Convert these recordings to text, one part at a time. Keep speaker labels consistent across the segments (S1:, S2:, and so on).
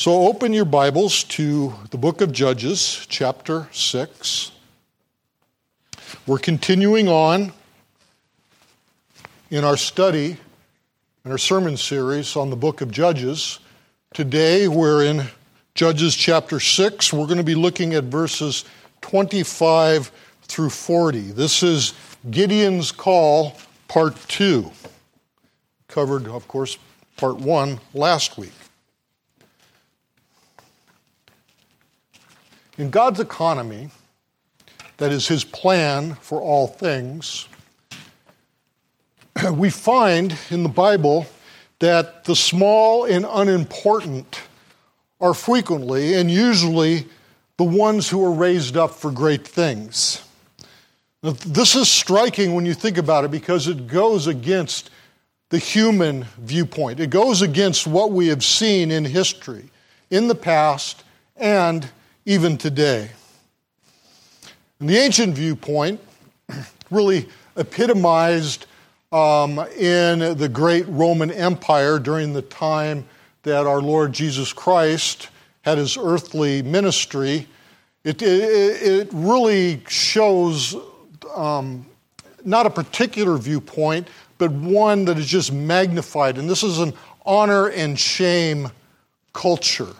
S1: So open your Bibles to the book of Judges, chapter 6. We're continuing on in our study, in our sermon series on the book of Judges. Today we're in Judges chapter 6. We're going to be looking at verses 25 through 40. This is Gideon's Call, part 2. Covered, of course, part 1 last week. In God's economy, that is His plan for all things, we find in the Bible that the small and unimportant are frequently and usually the ones who are raised up for great things. Now, this is striking when you think about it because it goes against the human viewpoint. It goes against what we have seen in history, in the past, and even today. And the ancient viewpoint really epitomized um, in the great Roman Empire during the time that our Lord Jesus Christ had his earthly ministry. It, it, it really shows um, not a particular viewpoint, but one that is just magnified. And this is an honor and shame culture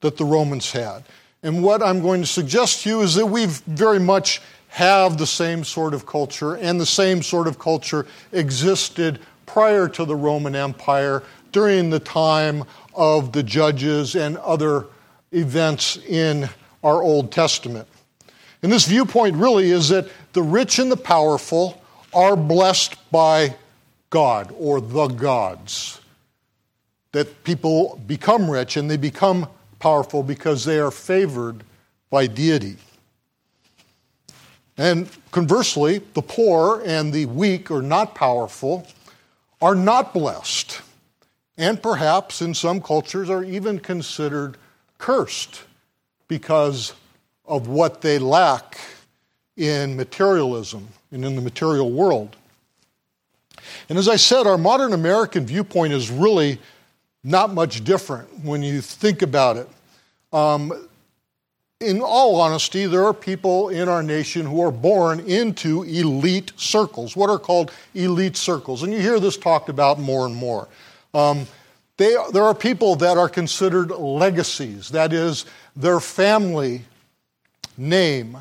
S1: that the Romans had. And what I'm going to suggest to you is that we very much have the same sort of culture, and the same sort of culture existed prior to the Roman Empire during the time of the judges and other events in our Old Testament. And this viewpoint really is that the rich and the powerful are blessed by God or the gods. That people become rich and they become powerful because they are favored by deity. And conversely, the poor and the weak or not powerful are not blessed, and perhaps in some cultures are even considered cursed because of what they lack in materialism and in the material world. And as I said, our modern American viewpoint is really not much different when you think about it. Um, in all honesty, there are people in our nation who are born into elite circles, what are called elite circles. And you hear this talked about more and more. Um, they, there are people that are considered legacies, that is, their family name,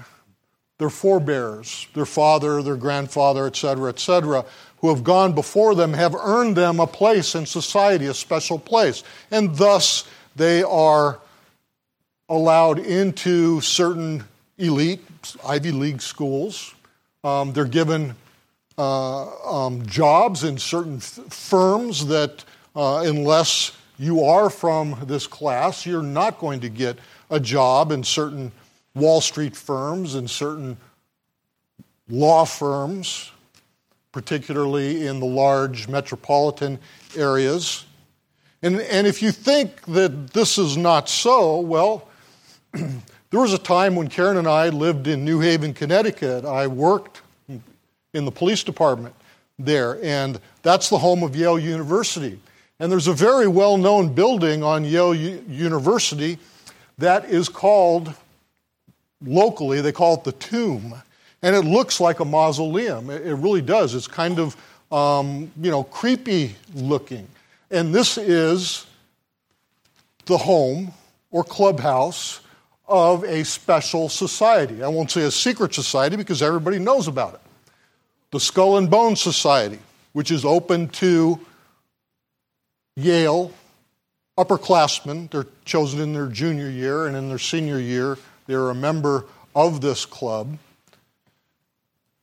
S1: their forebears, their father, their grandfather, etc., etc., who have gone before them have earned them a place in society, a special place. And thus they are allowed into certain elite Ivy League schools. Um, they're given uh, um, jobs in certain f- firms that, uh, unless you are from this class, you're not going to get a job in certain Wall Street firms and certain law firms particularly in the large metropolitan areas. And, and if you think that this is not so, well, there was a time when Karen and I lived in New Haven, Connecticut. I worked in the police department there, and that's the home of Yale University. And there's a very well known building on Yale U- University that is called, locally, they call it the Tomb. And it looks like a mausoleum. It, it really does. It's kind of, um, you know, creepy looking. And this is the home or clubhouse of a special society. I won't say a secret society because everybody knows about it. The Skull and Bone Society, which is open to Yale upperclassmen. They're chosen in their junior year, and in their senior year, they're a member of this club.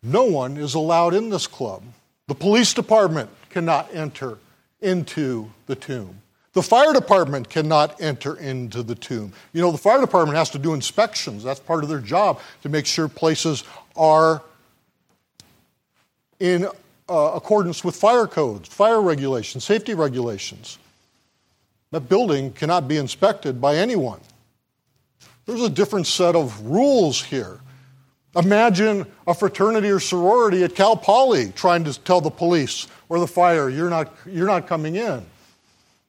S1: No one is allowed in this club. The police department cannot enter into the tomb. The fire department cannot enter into the tomb. You know, the fire department has to do inspections. That's part of their job to make sure places are in uh, accordance with fire codes, fire regulations, safety regulations. That building cannot be inspected by anyone. There's a different set of rules here. Imagine a fraternity or sorority at Cal Poly trying to tell the police or the fire, you're not, you're not coming in.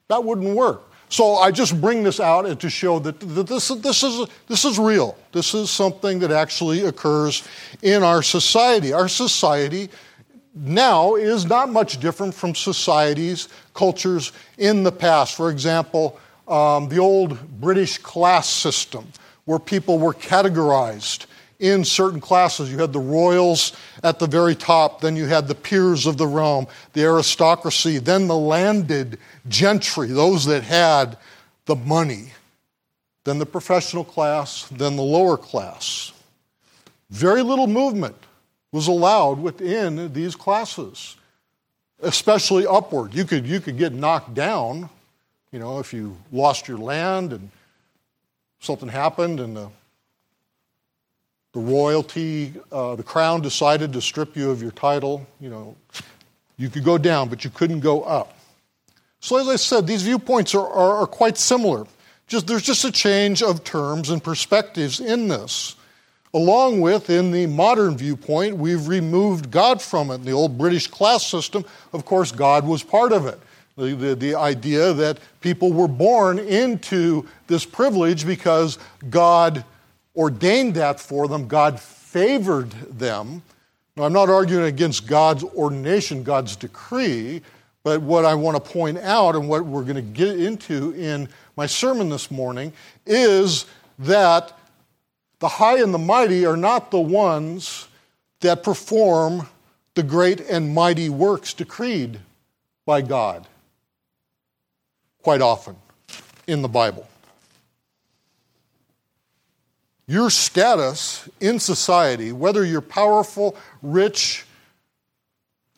S1: That wouldn't work. So I just bring this out to show that this, this, is, this is real. This is something that actually occurs in our society. Our society now is not much different from societies, cultures in the past. For example, um, the old British class system, where people were categorized in certain classes. You had the royals at the very top, then you had the peers of the realm, the aristocracy, then the landed gentry, those that had the money, then the professional class, then the lower class. Very little movement was allowed within these classes, especially upward. You could, you could get knocked down, you know, if you lost your land and something happened and the the royalty, uh, the crown decided to strip you of your title, you know, you could go down, but you couldn't go up. So, as I said, these viewpoints are, are, are quite similar. Just, there's just a change of terms and perspectives in this. Along with, in the modern viewpoint, we've removed God from it. In the old British class system, of course, God was part of it. The, the, the, idea that people were born into this privilege because God ordained that for them, God favored them. Now, I'm not arguing against God's ordination, God's decree, but what I want to point out and what we're going to get into in my sermon this morning is that the high and the mighty are not the ones that perform the great and mighty works decreed by God quite often in the Bible. Your status in society, whether you're powerful, rich,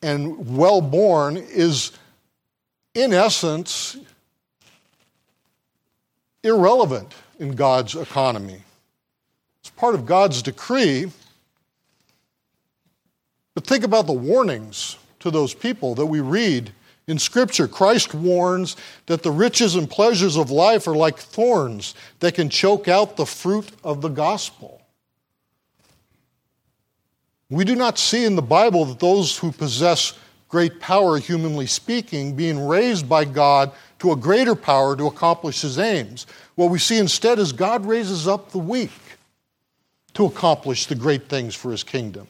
S1: and well born, is in essence irrelevant in God's economy. It's part of God's decree. But think about the warnings to those people that we read in Scripture, Christ warns that the riches and pleasures of life are like thorns that can choke out the fruit of the gospel. We do not see in the Bible that those who possess great power, humanly speaking, being raised by God to a greater power to accomplish his aims. What we see instead is God raises up the weak to accomplish the great things for his kingdom.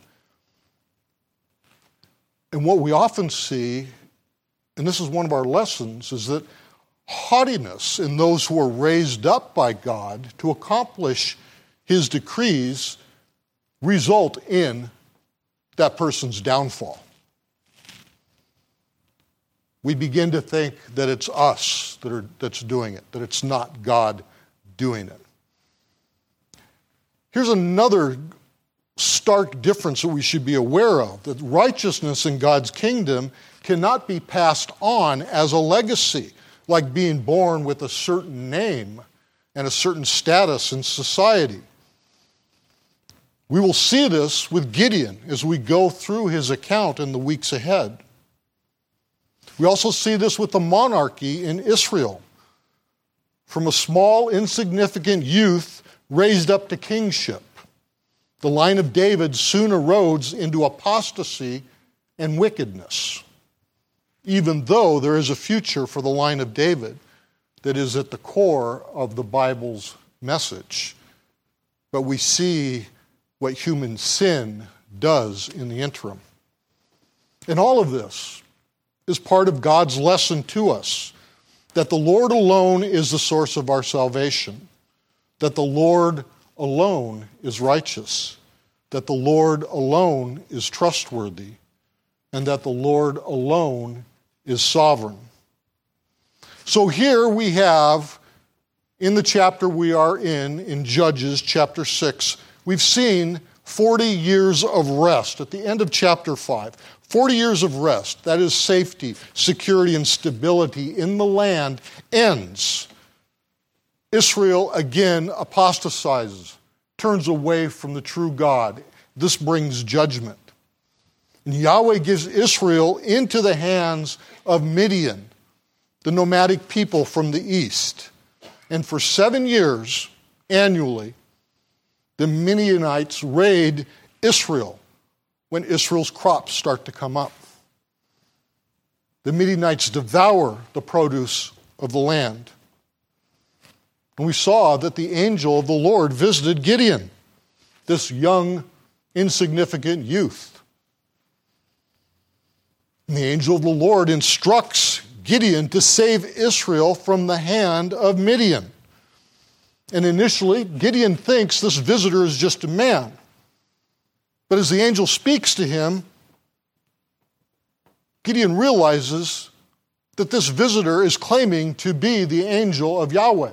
S1: And what we often see and this is one of our lessons, is that haughtiness in those who are raised up by God to accomplish his decrees result in that person's downfall. We begin to think that it's us that are, that's doing it, that it's not God doing it. Here's another stark difference that we should be aware of that righteousness in God's kingdom cannot be passed on as a legacy, like being born with a certain name and a certain status in society. We will see this with Gideon as we go through his account in the weeks ahead. We also see this with the monarchy in Israel. From a small, insignificant youth raised up to kingship, the line of David soon erodes into apostasy and wickedness even though there is a future for the line of David that is at the core of the Bible's message. But we see what human sin does in the interim. And all of this is part of God's lesson to us that the Lord alone is the source of our salvation, that the Lord alone is righteous, that the Lord alone is trustworthy, and that the Lord alone is sovereign. So here we have, in the chapter we are in, in Judges chapter 6, we've seen 40 years of rest at the end of chapter 5. 40 years of rest, that is safety, security, and stability in the land, ends. Israel again apostatizes, turns away from the true God. This brings judgment. And Yahweh gives Israel into the hands of Midian, the nomadic people from the east. And for seven years, annually, the Midianites raid Israel when Israel's crops start to come up. The Midianites devour the produce of the land. And we saw that the angel of the Lord visited Gideon, this young, insignificant youth. And the angel of the Lord instructs Gideon to save Israel from the hand of Midian. And initially, Gideon thinks this visitor is just a man. But as the angel speaks to him, Gideon realizes that this visitor is claiming to be the angel of Yahweh,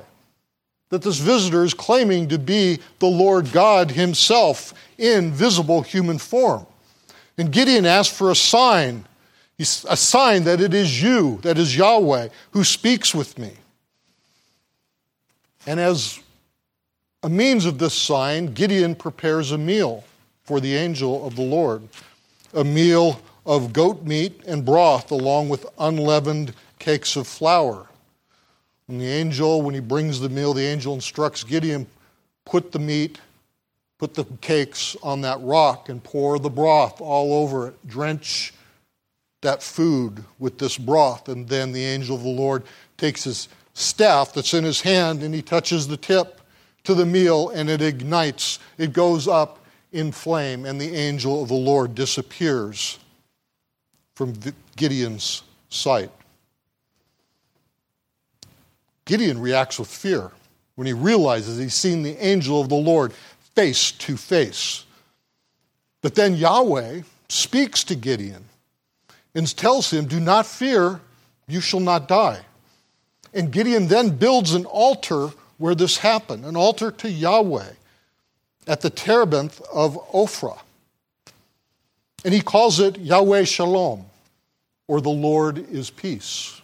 S1: that this visitor is claiming to be the Lord God Himself in visible human form. And Gideon asks for a sign, a sign that it is you, that is Yahweh, who speaks with me. And as a means of this sign, Gideon prepares a meal for the angel of the Lord, a meal of goat meat and broth along with unleavened cakes of flour. And the angel, when he brings the meal, the angel instructs Gideon put the meat, put the cakes on that rock, and pour the broth all over it. Drench that food with this broth. And then the angel of the Lord takes his staff that's in his hand and he touches the tip to the meal and it ignites. It goes up in flame, and the angel of the Lord disappears from Gideon's sight. Gideon reacts with fear when he realizes he's seen the angel of the Lord face to face. But then Yahweh speaks to Gideon and tells him, Do not fear, you shall not die. And Gideon then builds an altar where this happened, an altar to Yahweh at the terebinth of Ophrah. And he calls it Yahweh Shalom, or the Lord is peace.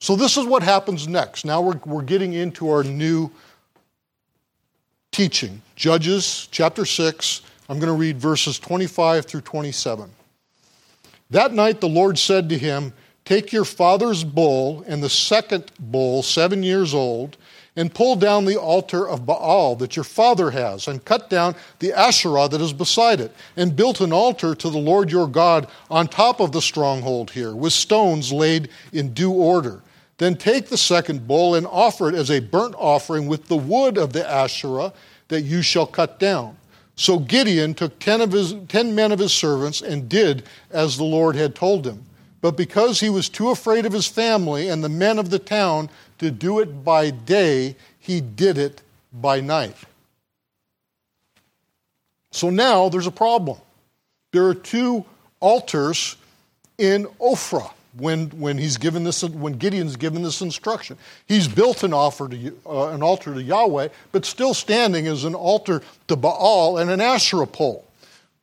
S1: So, this is what happens next. Now we're, we're getting into our new teaching. Judges chapter 6. I'm going to read verses 25 through 27. That night the Lord said to him, Take your father's bull and the second bull, seven years old, and pull down the altar of Baal that your father has, and cut down the Asherah that is beside it, and built an altar to the Lord your God on top of the stronghold here, with stones laid in due order. Then take the second bull and offer it as a burnt offering with the wood of the Asherah that you shall cut down. So Gideon took ten, of his, ten men of his servants and did as the Lord had told him. But because he was too afraid of his family and the men of the town to do it by day, he did it by night. So now there's a problem. There are two altars in Ophrah when, when he's given this when Gideon's given this instruction. He's built an, offer to, uh, an altar to Yahweh, but still standing is an altar to Baal and an Asherah pole.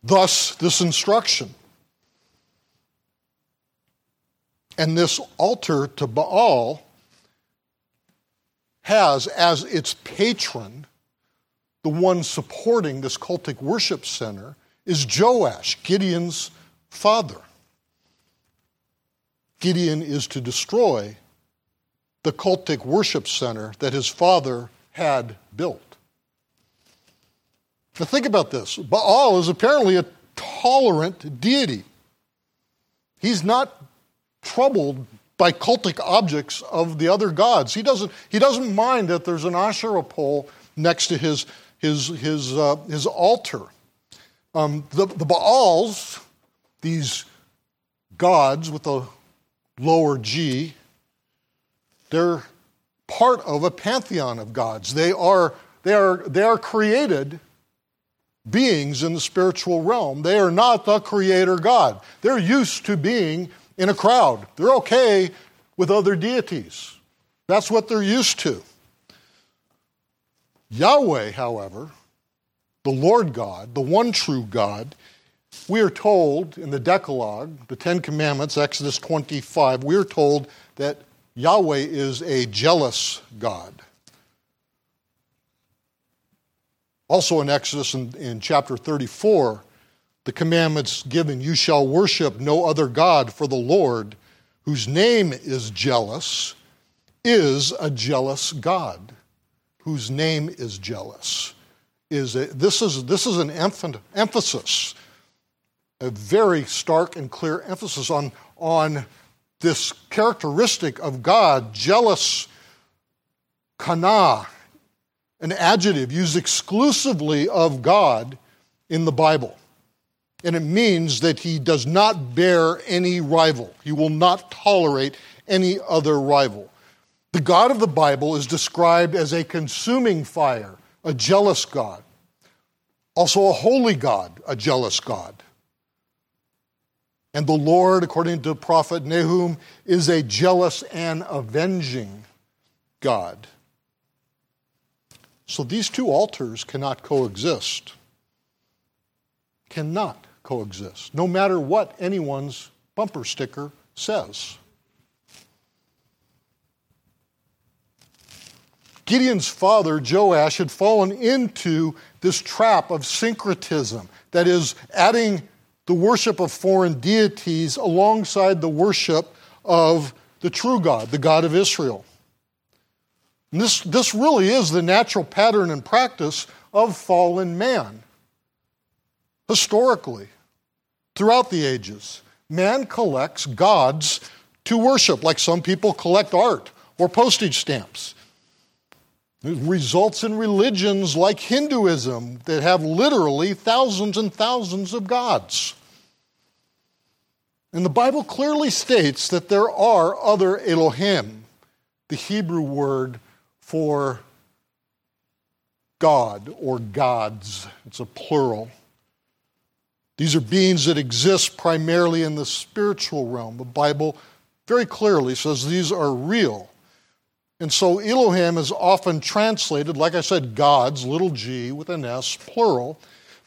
S1: Thus, this instruction. And this altar to Baal has as its patron, the one supporting this cultic worship center, is Joash, Gideon's father. Gideon is to destroy the cultic worship center that his father had built. Now, think about this Baal is apparently a tolerant deity. He's not troubled by cultic objects of the other gods. He doesn't, he doesn't mind that there's an Asherah pole next to his, his, his, uh, his altar. Um, the, the Baals, these gods with a lower G, they're part of a pantheon of gods. They are, they are, they are created beings in the spiritual realm. They are not the creator God. They're used to being in a crowd. They're okay with other deities. That's what they're used to. Yahweh, however, the Lord God, the one true God, we are told in the Decalogue, the Ten Commandments, Exodus 25, we are told that Yahweh is a jealous God. Also in Exodus in, in chapter 34, the commandments given you shall worship no other God, for the Lord, whose name is jealous, is a jealous God. Whose name is jealous. Is a, this, is, this is an emphasis, a very stark and clear emphasis on, on this characteristic of God, jealous kana, an adjective used exclusively of God in the Bible. And it means that he does not bear any rival. He will not tolerate any other rival. The God of the Bible is described as a consuming fire, a jealous God. Also, a holy God, a jealous God. And the Lord, according to prophet Nahum, is a jealous and avenging God. So these two altars cannot coexist. Cannot coexist, no matter what anyone's bumper sticker says. Gideon's father, Joash, had fallen into this trap of syncretism, that is, adding the worship of foreign deities alongside the worship of the true God, the God of Israel. And this, this really is the natural pattern and practice of fallen man. Historically, throughout the ages, man collects gods to worship, like some people collect art or postage stamps. It results in religions like Hinduism that have literally thousands and thousands of gods. And the Bible clearly states that there are other Elohim, the Hebrew word for God or gods. It's a plural. These are beings that exist primarily in the spiritual realm. The Bible very clearly says these are real. And so Elohim is often translated, like I said, gods, little g with an S, plural.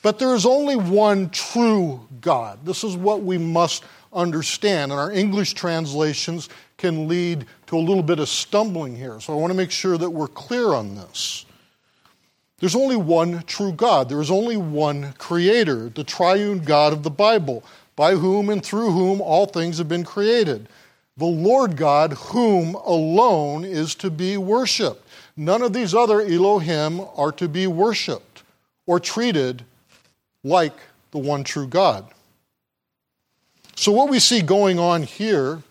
S1: But there is only one true God. This is what we must understand. And our English translations can lead to a little bit of stumbling here. So I want to make sure that we're clear on this. There's only one true God. There is only one creator, the triune God of the Bible, by whom and through whom all things have been created. The Lord God, whom alone is to be worshiped. None of these other Elohim are to be worshiped or treated like the one true God. So, what we see going on here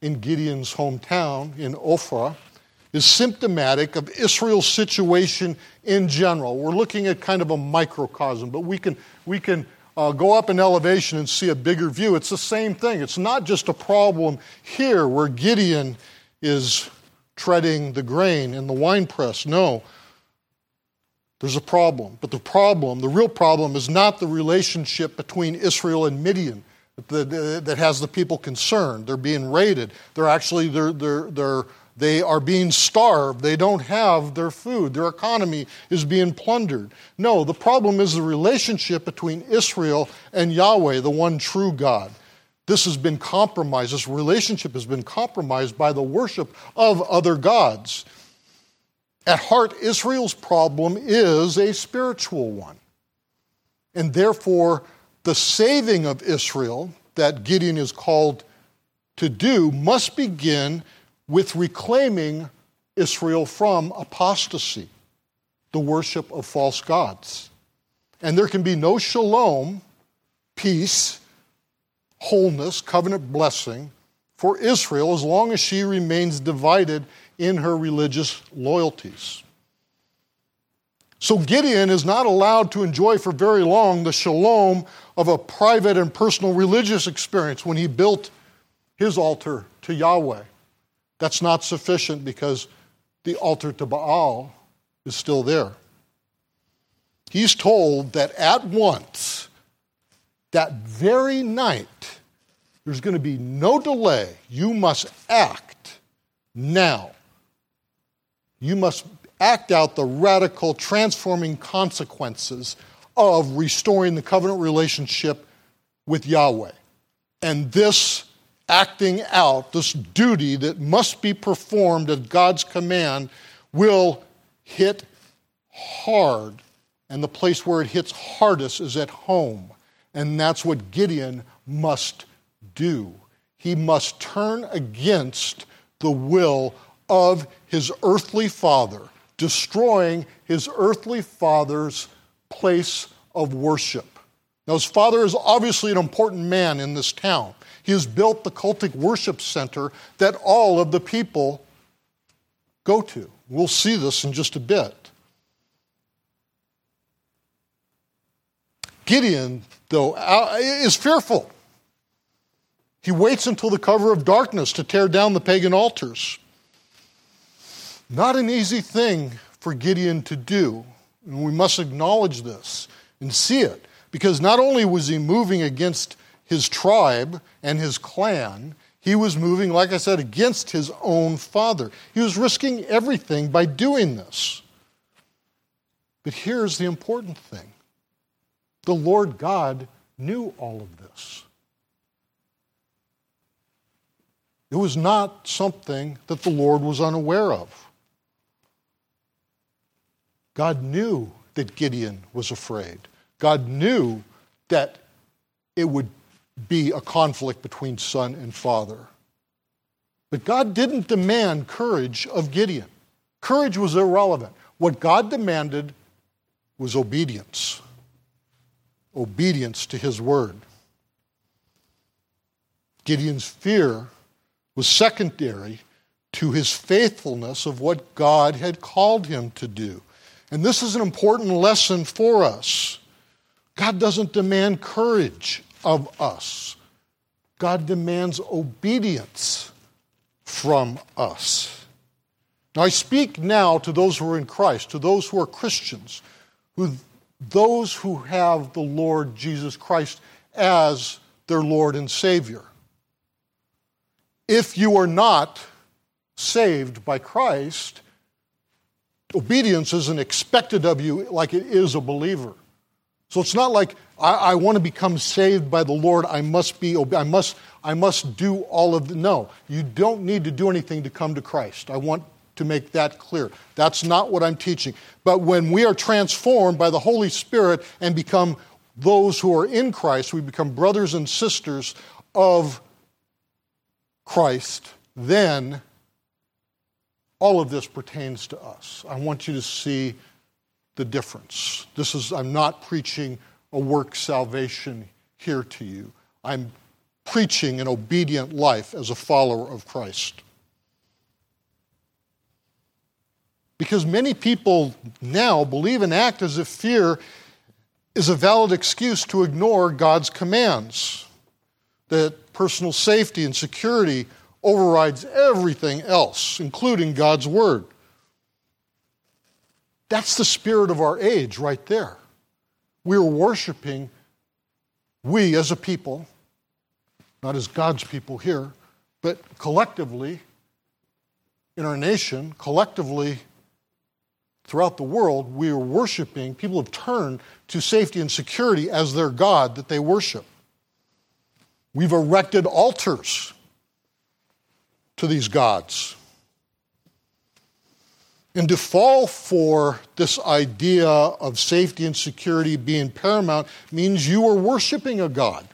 S1: in Gideon's hometown in Ophrah is symptomatic of Israel's situation in general. We're looking at kind of a microcosm, but we can, we can uh, go up in elevation and see a bigger view. It's the same thing. It's not just a problem here where Gideon is treading the grain in the winepress. No, there's a problem. But the problem, the real problem, is not the relationship between Israel and Midian that, has the people concerned. They're being raided. They're actually they're, they're, they're, they are being starved. They don't have their food. Their economy is being plundered. No, the problem is the relationship between Israel and Yahweh, the one true God. This has been compromised. This relationship has been compromised by the worship of other gods. At heart, Israel's problem is a spiritual one. And therefore, the saving of Israel that Gideon is called to do must begin with reclaiming Israel from apostasy, the worship of false gods. And there can be no shalom, peace, wholeness, covenant blessing for Israel as long as she remains divided in her religious loyalties. So Gideon is not allowed to enjoy for very long the shalom of a private and personal religious experience when he built his altar to Yahweh. That's not sufficient because the altar to Baal is still there. He's told that at once, that very night, there's going to be no delay. You must act now. You must act out the radical, transforming consequences of restoring the covenant relationship with Yahweh. And this acting out, this duty that must be performed at God's command, will hit hard. And the place where it hits hardest is at home. And that's what Gideon must do. He must turn against the will of his earthly father, destroying his earthly father's place of worship. Now, his father is obviously an important man in this town. He has built the cultic worship center that all of the people go to. We'll see this in just a bit. Gideon, though, uh, is fearful. He waits until the cover of darkness to tear down the pagan altars. Not an easy thing for Gideon to do. And we must acknowledge this and see it. Because not only was he moving against his tribe and his clan, he was moving, like I said, against his own father. He was risking everything by doing this. But here's the important thing the Lord God knew all of this. It was not something that the Lord was unaware of. God knew that Gideon was afraid. God knew that it would be a conflict between son and father. But God didn't demand courage of Gideon. Courage was irrelevant. What God demanded was obedience obedience to his word. Gideon's fear was secondary to his faithfulness of what God had called him to do. And this is an important lesson for us. God doesn't demand courage of us, God demands obedience from us. Now, I speak now to those who are in Christ, to those who are Christians, who, those who have the Lord Jesus Christ as their Lord and Savior. If you are not saved by Christ, obedience isn't expected of you like it is a believer. So it's not like I, I want to become saved by the Lord. I must be. I must. I must do all of the. No, you don't need to do anything to come to Christ. I want to make that clear. That's not what I'm teaching. But when we are transformed by the Holy Spirit and become those who are in Christ, we become brothers and sisters of Christ. Then all of this pertains to us. I want you to see the difference. This is, I'm not preaching a work salvation here to you. I'm preaching an obedient life as a follower of Christ. Because many people now believe and act as if fear is a valid excuse to ignore God's commands, that personal safety and security overrides everything else, including God's Word. That's the spirit of our age right there. We're worshiping, we as a people, not as God's people here, but collectively in our nation, collectively throughout the world, we are worshiping, people have turned to safety and security as their God that they worship. We've erected altars to these gods. And to fall for this idea of safety and security being paramount means you are worshiping a God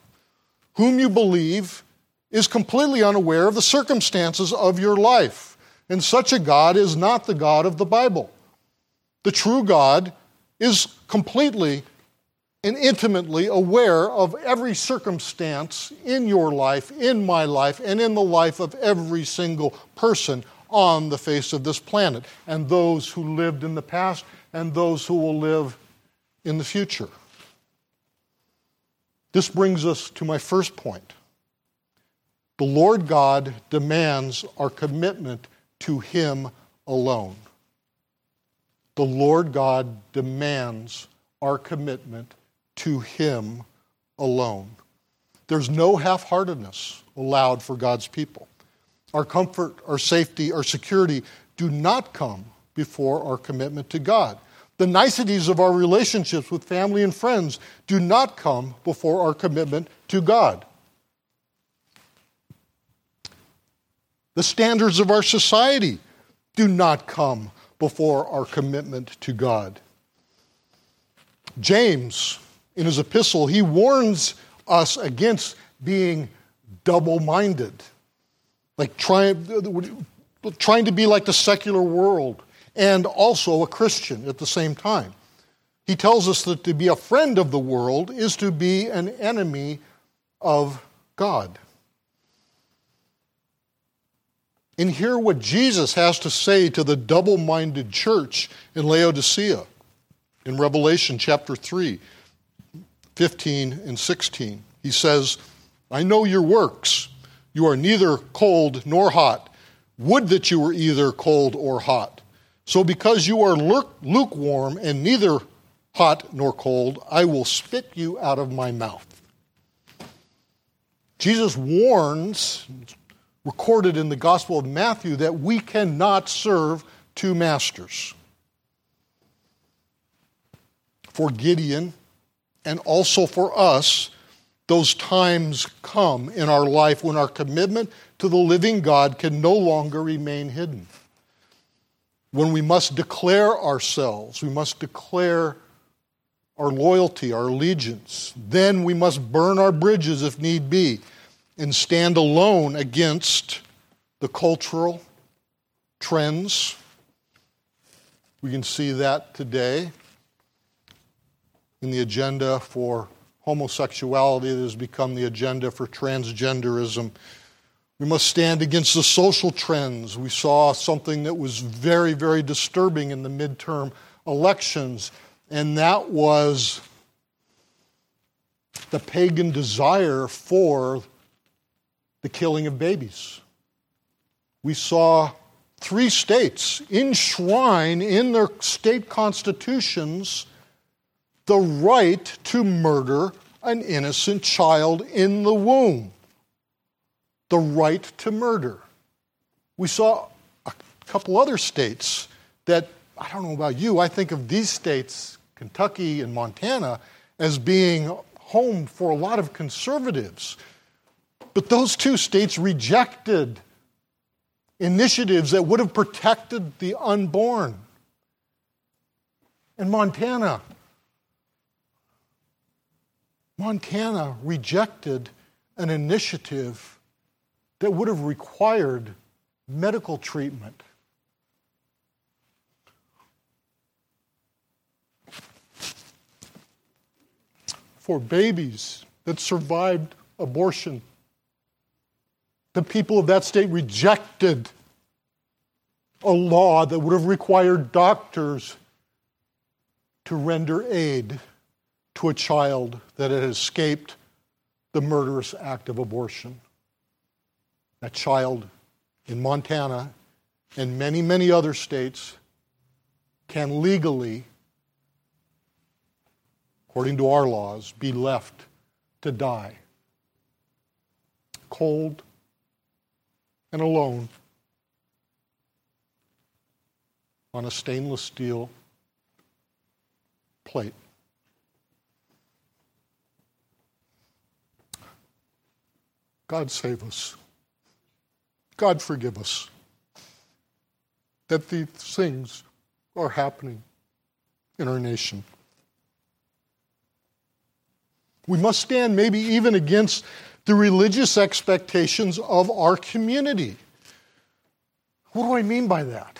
S1: whom you believe is completely unaware of the circumstances of your life. And such a God is not the God of the Bible. The true God is completely and intimately aware of every circumstance in your life, in my life, and in the life of every single person on the face of this planet, and those who lived in the past and those who will live in the future. This brings us to my first point. The Lord God demands our commitment to Him alone. The Lord God demands our commitment to Him alone. There's no half heartedness allowed for God's people. Our comfort, our safety, our security do not come before our commitment to God. The niceties of our relationships with family and friends do not come before our commitment to God. The standards of our society do not come before our commitment to God. James in his epistle, he warns us against being double minded, like trying, trying to be like the secular world and also a Christian at the same time. He tells us that to be a friend of the world is to be an enemy of God. and hear what Jesus has to say to the double minded church in Laodicea in Revelation chapter 3, 15 and 16. He says, I know your works. You are neither cold nor hot. Would that you were either cold or hot. So, because you are lukewarm and neither hot nor cold, I will spit you out of my mouth. Jesus warns, recorded in the Gospel of Matthew, that we cannot serve two masters. For Gideon and also for us, those times come in our life when our commitment to the living God can no longer remain hidden. When we must declare ourselves, we must declare our loyalty, our allegiance. Then we must burn our bridges if need be and stand alone against the cultural trends. We can see that today in the agenda for homosexuality that has become the agenda for transgenderism. We must stand against the social trends. We saw something that was very, very disturbing in the midterm elections and that was the pagan desire for the killing of babies. We saw three states enshrine in their state constitutions the right to murder an innocent child in the womb. The right to murder. We saw a couple other states that, I don't know about you, I think of these states Kentucky and Montana as being home for a lot of conservatives. But those two states rejected initiatives that would have protected the unborn. And Montana, Montana rejected an initiative that would have required medical treatment for babies that survived abortion. The people of that state rejected a law that would have required doctors to render aid to a child that had escaped the murderous act of abortion. That child in Montana and many, many other states can legally according to our laws, be left to die. Cold and alone on a stainless steel plate. God save us. God forgive us that these things are happening in our nation. We must stand maybe even against the religious expectations of our community. What do I mean by that?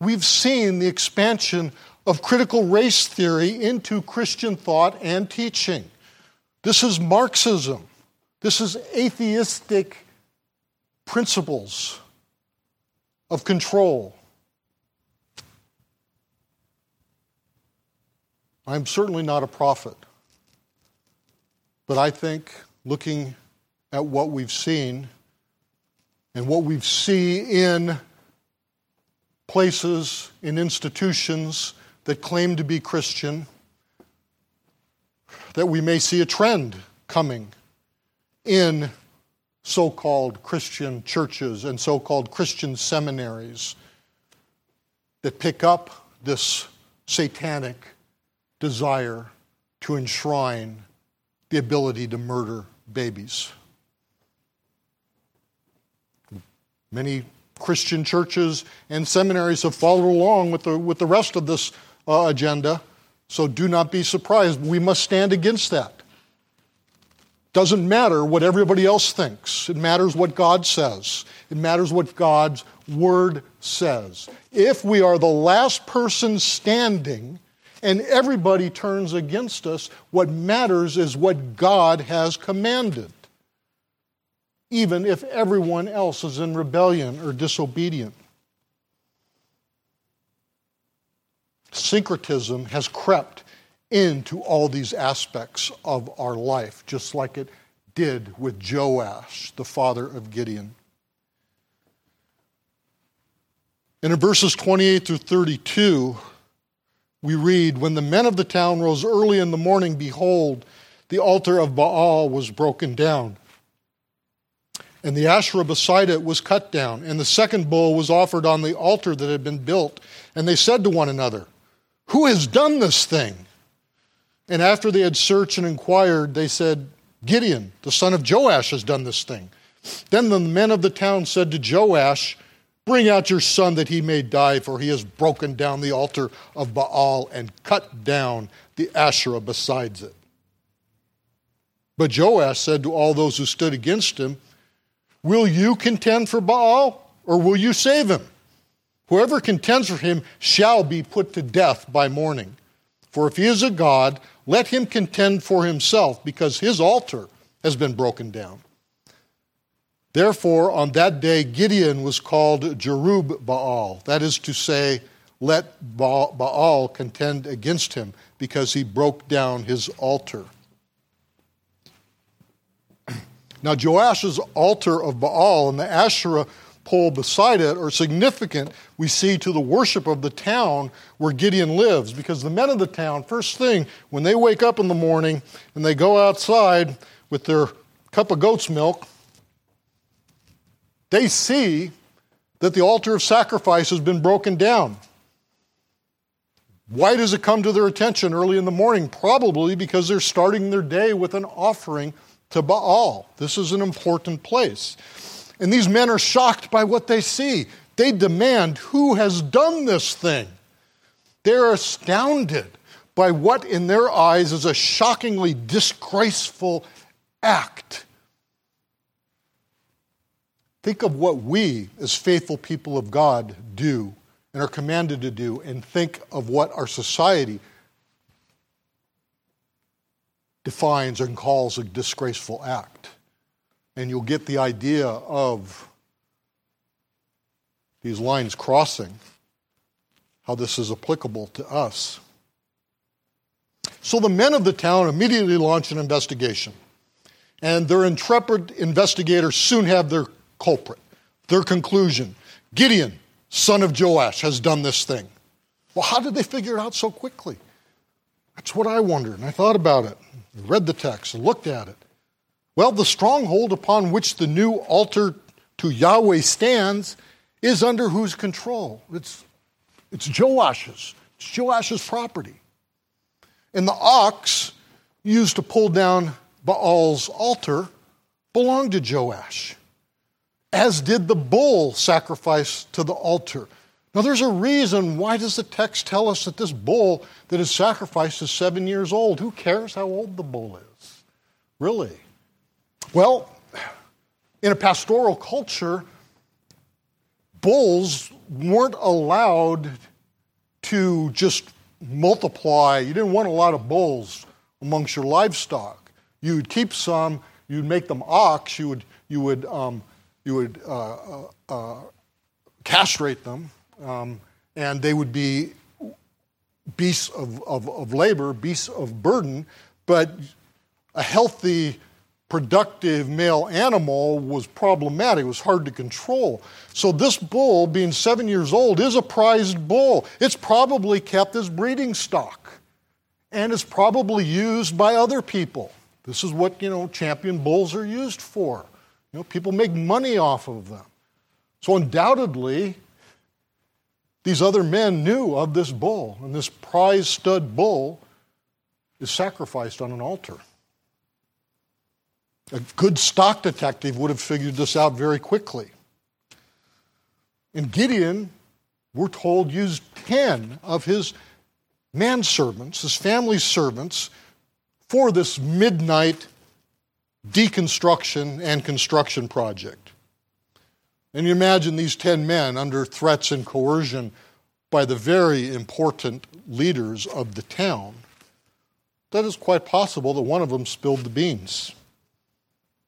S1: We've seen the expansion of critical race theory into Christian thought and teaching. This is Marxism. This is atheistic principles of control. I'm certainly not a prophet. But I think looking at what we've seen and what we see in places, in institutions that claim to be Christian, that we may see a trend coming in so called Christian churches and so called Christian seminaries that pick up this satanic desire to enshrine the ability to murder babies. Many Christian churches and seminaries have followed along with the, with the rest of this uh, agenda, so do not be surprised. We must stand against that. Doesn't matter what everybody else thinks. It matters what God says. It matters what God's word says. If we are the last person standing and everybody turns against us, what matters is what God has commanded. even if everyone else is in rebellion or disobedient. Syncretism has crept into all these aspects of our life, just like it did with Joash, the father of Gideon. And in verses 28 through 32, we read When the men of the town rose early in the morning, behold, the altar of Baal was broken down. And the Asherah beside it was cut down, and the second bull was offered on the altar that had been built. And they said to one another, Who has done this thing? And after they had searched and inquired, they said, Gideon, the son of Joash, has done this thing. Then the men of the town said to Joash, Bring out your son that he may die, for he has broken down the altar of Baal and cut down the Asherah besides it. But Joash said to all those who stood against him, Will you contend for Baal, or will you save him? Whoever contends for him shall be put to death by morning. For if he is a god, let him contend for himself, because his altar has been broken down. Therefore, on that day, Gideon was called Jerub Baal. That is to say, let Baal contend against him, because he broke down his altar. Now, Joash's altar of Baal and the Asherah pole beside it are significant, we see, to the worship of the town where Gideon lives. Because the men of the town, first thing, when they wake up in the morning and they go outside with their cup of goat's milk, they see that the altar of sacrifice has been broken down. Why does it come to their attention early in the morning? Probably because they're starting their day with an offering to Baal. This is an important place. And these men are shocked by what they see. They demand, Who has done this thing? They're astounded by what, in their eyes, is a shockingly disgraceful act. Think of what we, as faithful people of God, do and are commanded to do, and think of what our society defines and calls a disgraceful act and you'll get the idea of these lines crossing, how this is applicable to us. So the men of the town immediately launch an investigation, and their intrepid investigators soon have their culprit, their conclusion. Gideon, son of Joash, has done this thing. Well, how did they figure it out so quickly? That's what I wondered, and I thought about it, read the text, and looked at it. Well, the stronghold upon which the new altar to Yahweh stands is under whose control? It's, it's Joash's. It's Joash's property. And the ox used to pull down Baal's altar belonged to Joash, as did the bull sacrificed to the altar. Now, there's a reason. Why does the text tell us that this bull that is sacrificed is seven years old? Who cares how old the bull is? Really? Well, in a pastoral culture, bulls weren't allowed to just multiply. You didn't want a lot of bulls amongst your livestock. You would keep some, you'd make them ox, you would, you would, um, you would uh, uh, uh, castrate them, um, and they would be beasts of, of, of labor, beasts of burden, but a healthy productive male animal was problematic. It was hard to control. So, this bull, being seven years old, is a prized bull. It's probably kept as breeding stock and it's probably used by other people. This is what, you know, champion bulls are used for. You know, people make money off of them. So, undoubtedly, these other men knew of this bull, and this prize stud bull is sacrificed on an altar. A good stock detective would have figured this out very quickly. And Gideon, we're told, used 10 of his manservants, his family servants, for this midnight deconstruction and construction project. And you imagine these 10 men under threats and coercion by the very important leaders of the town. That is quite possible that one of them spilled the beans.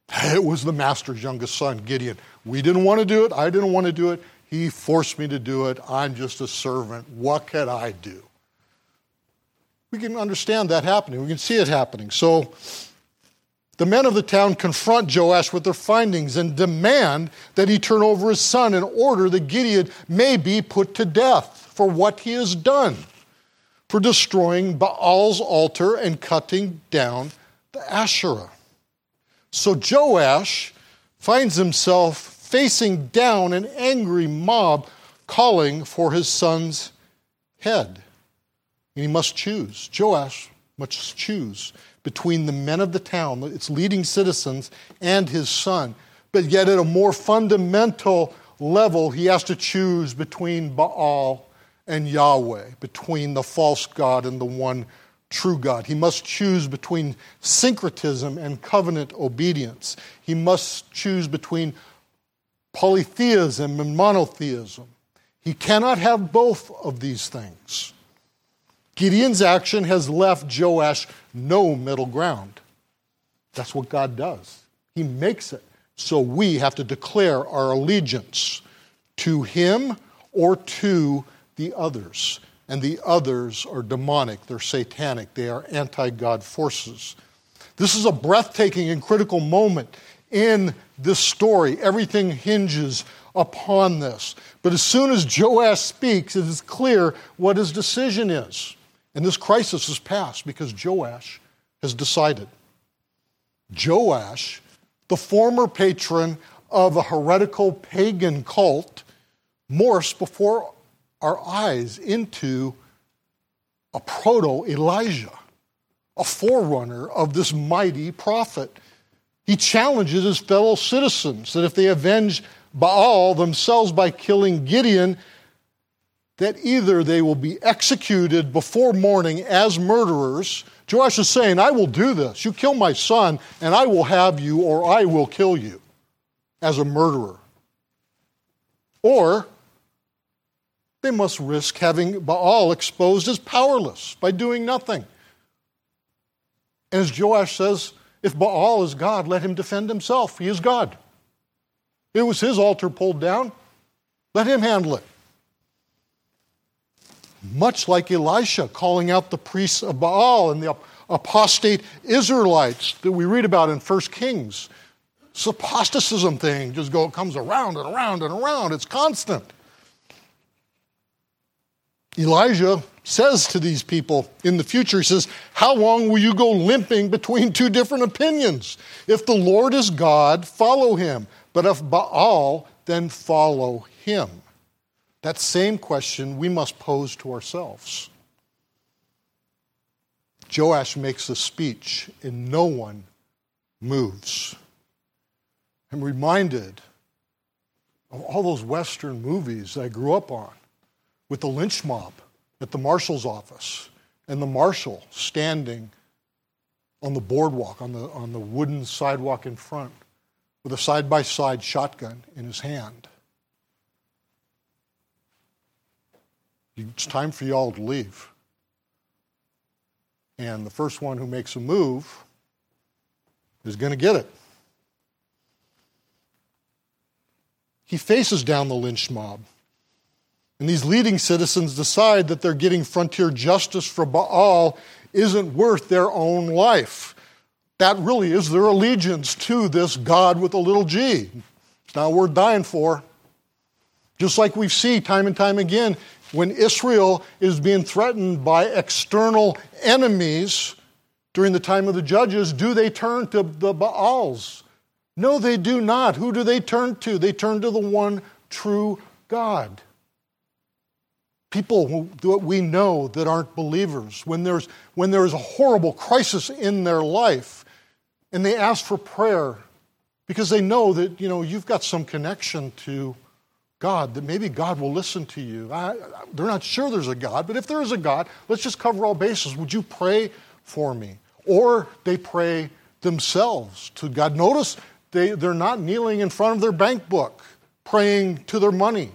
S1: It was the master's youngest son, Gideon. We didn't want to do it. I didn't want to do it. He forced me to do it. I'm just a servant. What could I do? We can understand that happening. We can see it happening. So the men of the town confront Joash with their findings and demand that he turn over his son in order that Gideon may be put to death for what he has done, for destroying Baal's altar and cutting down the Asherah. So Joash finds himself facing down an angry mob calling for his son's head. And he must choose. Joash must choose between the men of the town, its leading citizens, and his son. But yet, at a more fundamental level, he has to choose between Baal and Yahweh, between the false God and the one true God. He must choose between syncretism and covenant obedience. He must choose between polytheism and monotheism. He cannot have both of these things. Gideon's action has left Joash no middle ground. That's what God does. He makes it. So we have to declare our allegiance to him or to the others. And the others are demonic, they're satanic, they are anti God forces. This is a breathtaking and critical moment in this story. Everything hinges upon this. But as soon as Joash speaks, it is clear what his decision is. And this crisis is past because Joash has decided. Joash, the former patron of a heretical pagan cult, morphs before our eyes into a proto Elijah, a forerunner of this mighty prophet. He challenges his fellow citizens that if they avenge Baal themselves by killing Gideon, that either they will be executed before morning as murderers. Joash is saying, I will do this. You kill my son, and I will have you, or I will kill you as a murderer. Or they must risk having Baal exposed as powerless by doing nothing. And as Joash says, if Baal is God, let him defend himself. He is God. It was his altar pulled down. Let him handle it. Much like Elisha calling out the priests of Baal and the apostate Israelites that we read about in 1 Kings. This apostatism thing just go, comes around and around and around. It's constant. Elijah says to these people in the future, he says, How long will you go limping between two different opinions? If the Lord is God, follow him. But if Baal, then follow him. That same question we must pose to ourselves. Joash makes a speech, and no one moves. I'm reminded of all those Western movies I grew up on with the lynch mob at the marshal's office and the marshal standing on the boardwalk, on the, on the wooden sidewalk in front, with a side by side shotgun in his hand. It's time for y'all to leave. And the first one who makes a move is going to get it. He faces down the lynch mob. And these leading citizens decide that they're getting frontier justice for Baal isn't worth their own life. That really is their allegiance to this God with a little g. It's not worth dying for. Just like we see time and time again, when Israel is being threatened by external enemies during the time of the judges, do they turn to the Baals? No, they do not. Who do they turn to? They turn to the one true God people that we know that aren't believers, when there's, when there's a horrible crisis in their life and they ask for prayer because they know that you know, you've got some connection to God, that maybe God will listen to you. I, they're not sure there's a God, but if there is a God, let's just cover all bases. Would you pray for me? Or they pray themselves to God. Notice they, they're not kneeling in front of their bank book, praying to their money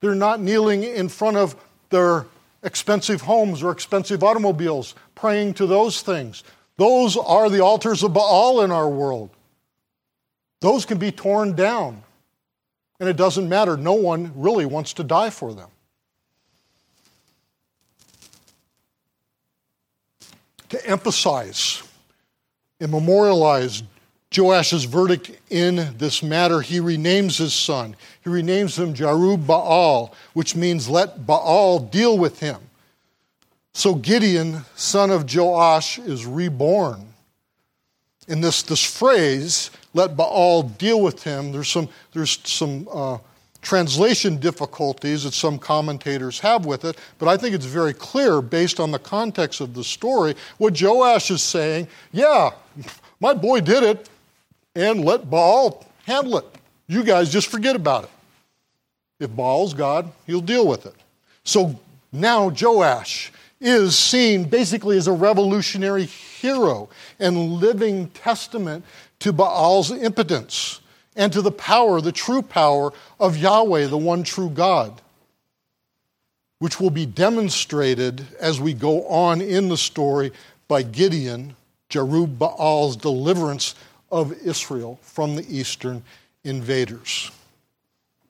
S1: they're not kneeling in front of their expensive homes or expensive automobiles, praying to those things. Those are the altars of Baal in our world. those can be torn down. And it doesn't matter. No one really wants to die for them. To emphasize and memorialize Joash's verdict in this matter, he renames his son. He renames him Jerub Baal, which means let Baal deal with him. So Gideon, son of Joash, is reborn. In this, this phrase, let Baal deal with him, there's some, there's some uh, translation difficulties that some commentators have with it, but I think it's very clear based on the context of the story what Joash is saying. Yeah, my boy did it and let Baal handle it. You guys just forget about it. If Baal's God, he'll deal with it. So now Joash is seen basically as a revolutionary hero and living testament to Baal's impotence and to the power, the true power of Yahweh, the one true God, which will be demonstrated as we go on in the story by Gideon, Jerub Baal's deliverance of Israel from the eastern invaders.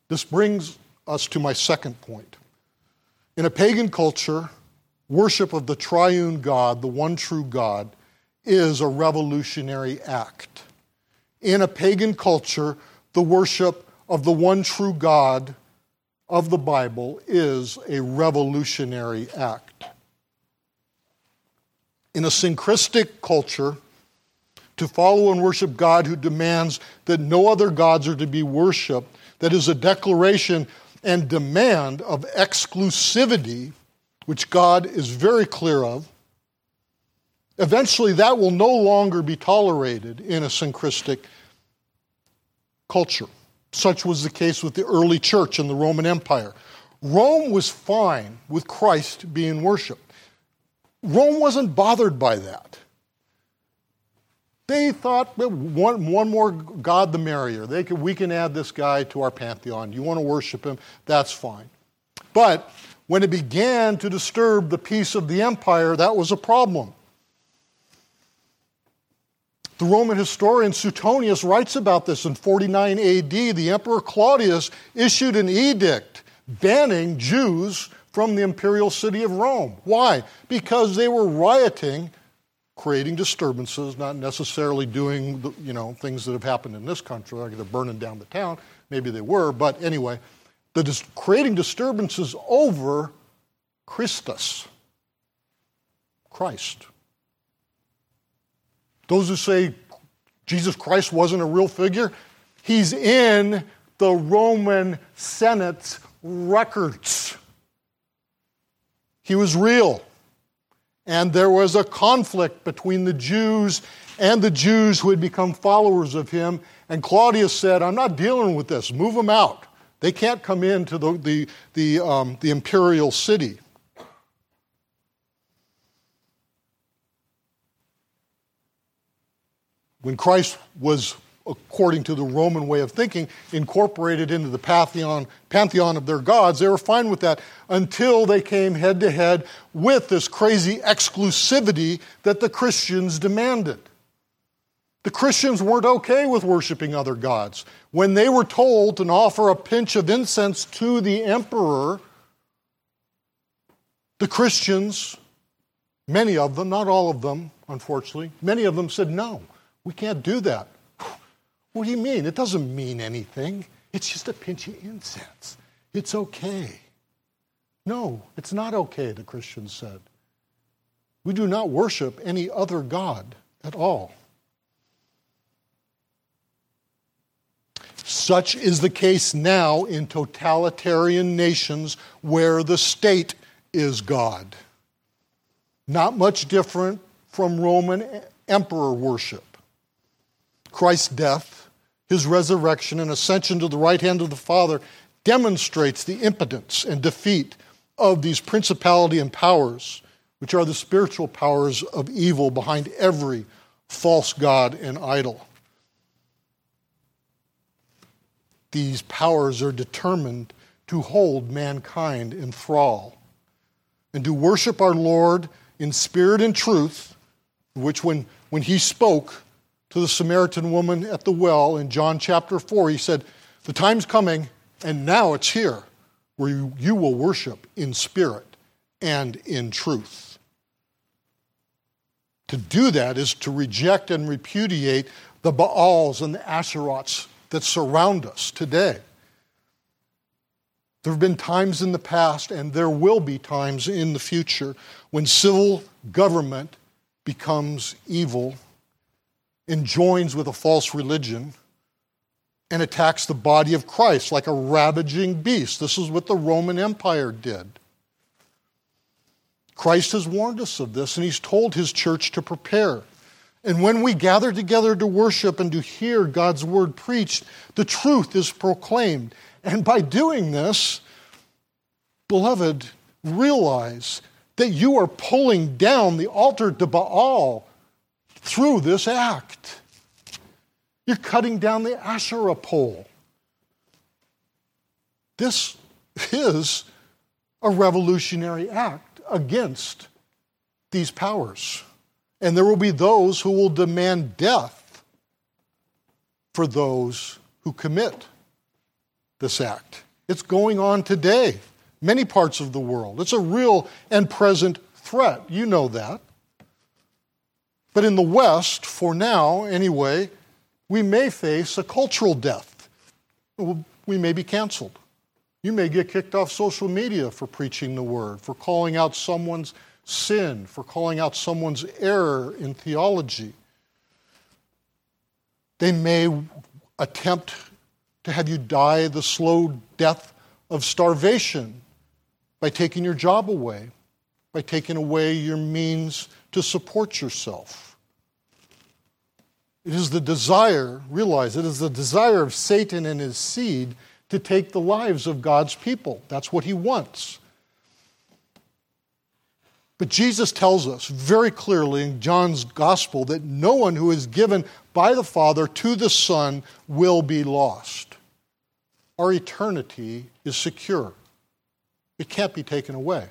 S1: This brings us to my second point. In a pagan culture, worship of the triune God, the one true God, is a revolutionary act. In a pagan culture, the worship of the one true God of the Bible is a revolutionary act. In a syncretic culture, to follow and worship God who demands that no other gods are to be worshiped, that is a declaration and demand of exclusivity, which God is very clear of. Eventually, that will no longer be tolerated in a syncretic culture. Such was the case with the early church in the Roman Empire. Rome was fine with Christ being worshiped. Rome wasn't bothered by that. They thought one, one more God, the merrier. They could, we can add this guy to our pantheon. You want to worship him? That's fine. But when it began to disturb the peace of the empire, that was a problem. The Roman historian Suetonius writes about this in 49 AD. The Emperor Claudius issued an edict banning Jews from the imperial city of Rome. Why? Because they were rioting creating disturbances, not necessarily doing the, you know things that have happened in this country, like they're burning down the town. Maybe they were, but anyway, the dis- creating disturbances over Christus, Christ. Those who say Jesus Christ wasn't a real figure, he's in the Roman Senate's records. He was real and there was a conflict between the Jews and the Jews who had become followers of him. And Claudius said, I'm not dealing with this, move them out. They can't come into the, the, the, um, the imperial city. When Christ was according to the Roman way of thinking, incorporated into the pantheon, pantheon of their gods. They were fine with that until they came head to head with this crazy exclusivity that the Christians demanded. The Christians weren't okay with worshiping other gods. When they were told to offer a pinch of incense to the emperor, the Christians, many of them, not all of them, unfortunately, many of them said, no, we can't do that. What do you mean? It doesn't mean anything. It's just a pinch of incense. It's okay. No, it's not okay, the Christians said. We do not worship any other God at all. Such is the case now in totalitarian nations where the state is God. Not much different from Roman emperor worship. Christ's death his resurrection and ascension to the right hand of the Father demonstrates the impotence and defeat of these principality and powers, which are the spiritual powers of evil behind every false god and idol. These powers are determined to hold mankind in thrall and to worship our Lord in spirit and truth, which when, when he spoke, to the Samaritan woman at the well in John chapter 4. He said, The time's coming, and now it's here, where you, you will worship in spirit and in truth. To do that is to reject and repudiate the Baals and the Asherots that surround us today. There have been times in the past, and there will be times in the future, when civil government becomes evil and joins with a false religion and attacks the body of Christ like a ravaging beast. This is what the Roman Empire did. Christ has warned us of this, and he's told his church to prepare. And when we gather together to worship and to hear God's word preached, the truth is proclaimed. And by doing this, beloved, realize that you are pulling down the altar to Baal through this act. You're cutting down the Asherah pole. This is a revolutionary act against these powers. And there will be those who will demand death for those who commit this act. It's going on today, many parts of the world. It's a real and present threat. You know that. But in the West, for now anyway, we may face a cultural death. We may be canceled. You may get kicked off social media for preaching the word, for calling out someone's sin, for calling out someone's error in theology. They may attempt to have you die the slow death of starvation by taking your job away, by taking away your means to support yourself. It is the desire, realize it is the desire of Satan and his seed to take the lives of God's people. That's what he wants. But Jesus tells us very clearly in John's gospel that no one who is given by the Father to the Son will be lost. Our eternity is secure, it can't be taken away.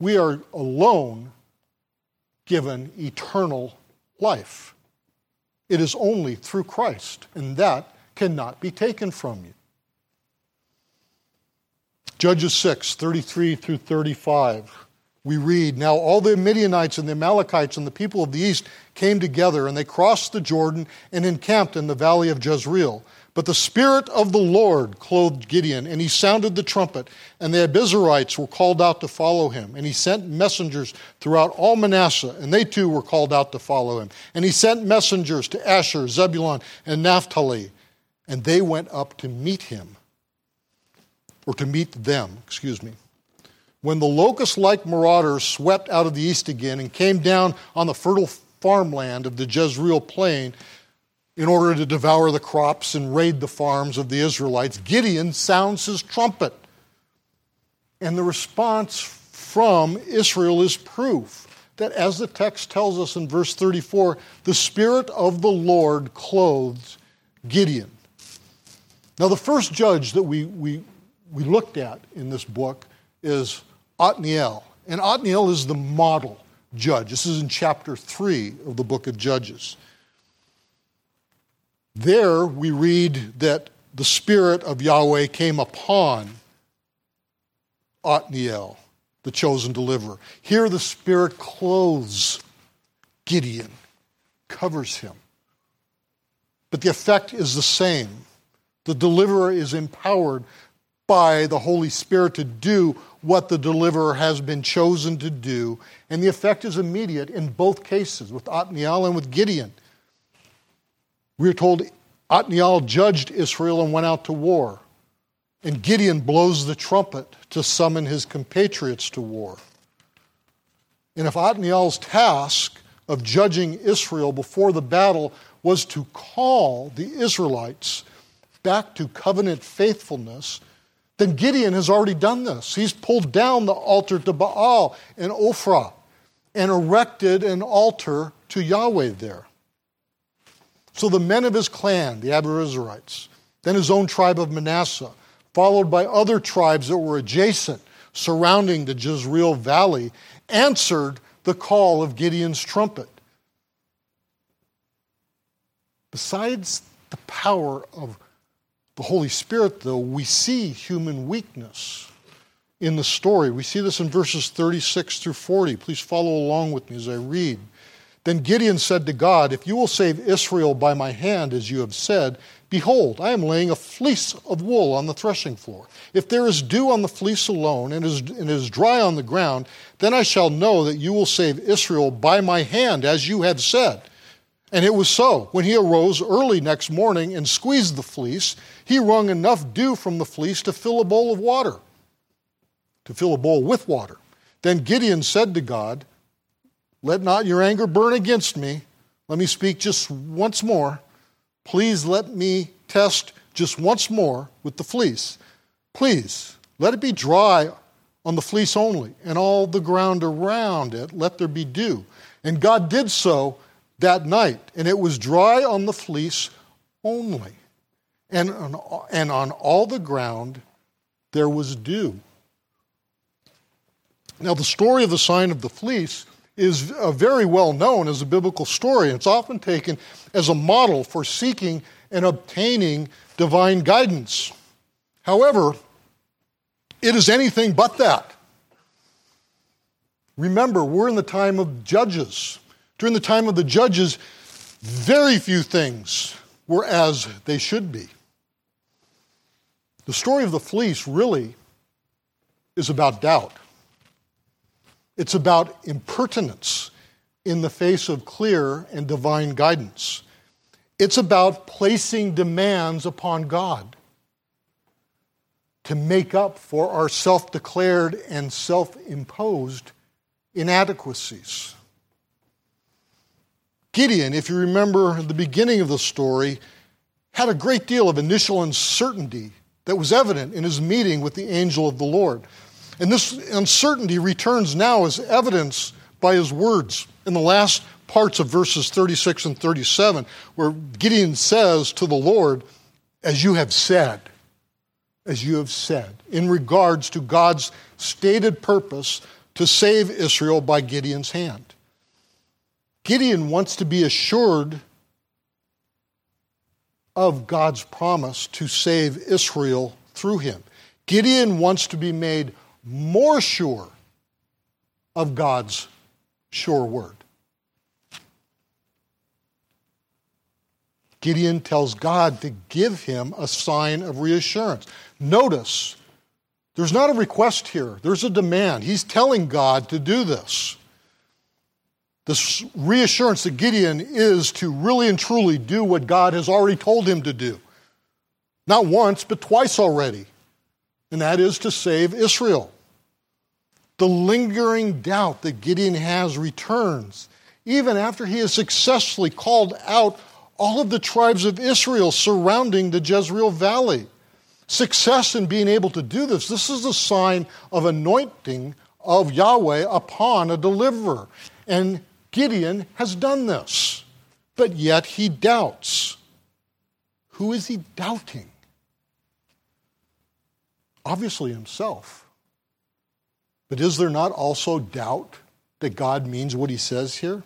S1: We are alone given eternal life. It is only through Christ, and that cannot be taken from you. Judges 6, 33 through 35. We read, Now all the Midianites and the Amalekites and the people of the east came together, and they crossed the Jordan and encamped in the valley of Jezreel. But the Spirit of the Lord clothed Gideon, and he sounded the trumpet, and the Abiezrites were called out to follow him. And he sent messengers throughout all Manasseh, and they too were called out to follow him. And he sent messengers to Asher, Zebulun, and Naphtali, and they went up to meet him, or to meet them, excuse me. When the locust like marauders swept out of the east again and came down on the fertile farmland of the Jezreel plain, in order to devour the crops and raid the farms of the Israelites, Gideon sounds his trumpet. And the response from Israel is proof that, as the text tells us in verse 34, the Spirit of the Lord clothes Gideon. Now, the first judge that we, we, we looked at in this book is Othniel. And Othniel is the model judge. This is in chapter 3 of the book of Judges. There we read that the Spirit of Yahweh came upon Othniel, the chosen deliverer. Here the Spirit clothes Gideon, covers him. But the effect is the same. The deliverer is empowered by the Holy Spirit to do what the deliverer has been chosen to do, and the effect is immediate in both cases, with Othniel and with Gideon. We're told Othniel judged Israel and went out to war. And Gideon blows the trumpet to summon his compatriots to war. And if Othniel's task of judging Israel before the battle was to call the Israelites back to covenant faithfulness, then Gideon has already done this. He's pulled down the altar to Baal and Ophrah and erected an altar to Yahweh there. So the men of his clan, the Abiezrites, then his own tribe of Manasseh, followed by other tribes that were adjacent, surrounding the Jezreel valley, answered the call of Gideon's trumpet. Besides the power of the Holy Spirit, though, we see human weakness in the story. We see this in verses 36 through 40. Please follow along with me as I read. Then Gideon said to God, If you will save Israel by my hand, as you have said, behold, I am laying a fleece of wool on the threshing floor. If there is dew on the fleece alone, and is, and is dry on the ground, then I shall know that you will save Israel by my hand, as you have said. And it was so. When he arose early next morning and squeezed the fleece, he wrung enough dew from the fleece to fill a bowl of water to fill a bowl with water. Then Gideon said to God, Let not your anger burn against me. Let me speak just once more. Please let me test just once more with the fleece. Please, let it be dry on the fleece only, and all the ground around it let there be dew. And God did so that night, and it was dry on the fleece only. And on, and on all the ground there was dew. Now, the story of the sign of the fleece is uh, very well known as a biblical story. It's often taken as a model for seeking and obtaining divine guidance. However, it is anything but that. Remember, we're in the time of judges. During the time of the judges, very few things were as they should be. The story of the fleece really is about doubt. It's about impertinence in the face of clear and divine guidance. It's about placing demands upon God to make up for our self declared and self imposed inadequacies. Gideon, if you remember the beginning of the story, had a great deal of initial uncertainty that was evident in his meeting with the angel of the Lord. And this uncertainty returns now as evidence by his words in the last parts of verses 36 and 37, where Gideon says to the Lord, As you have said, as you have said, in regards to God's stated purpose to save Israel by Gideon's hand. Gideon wants to be assured of God's promise to save Israel through him. Gideon wants to be made more sure of God's sure word. Gideon tells God to give him a sign of reassurance. Notice, there's not a request here, there's a demand. He's telling God to do this. This reassurance that Gideon is to really and truly do what God has already told him to do. Not once, but twice already and that is to save Israel. The lingering doubt that Gideon has returns, even after he has successfully called out all of the tribes of Israel surrounding the Jezreel Valley. Success in being able to do this, this is a sign of anointing of Yahweh upon a deliverer. And Gideon has done this, but yet he doubts. Who is he doubting? Obviously, himself. But is there not also doubt that God means what he says here?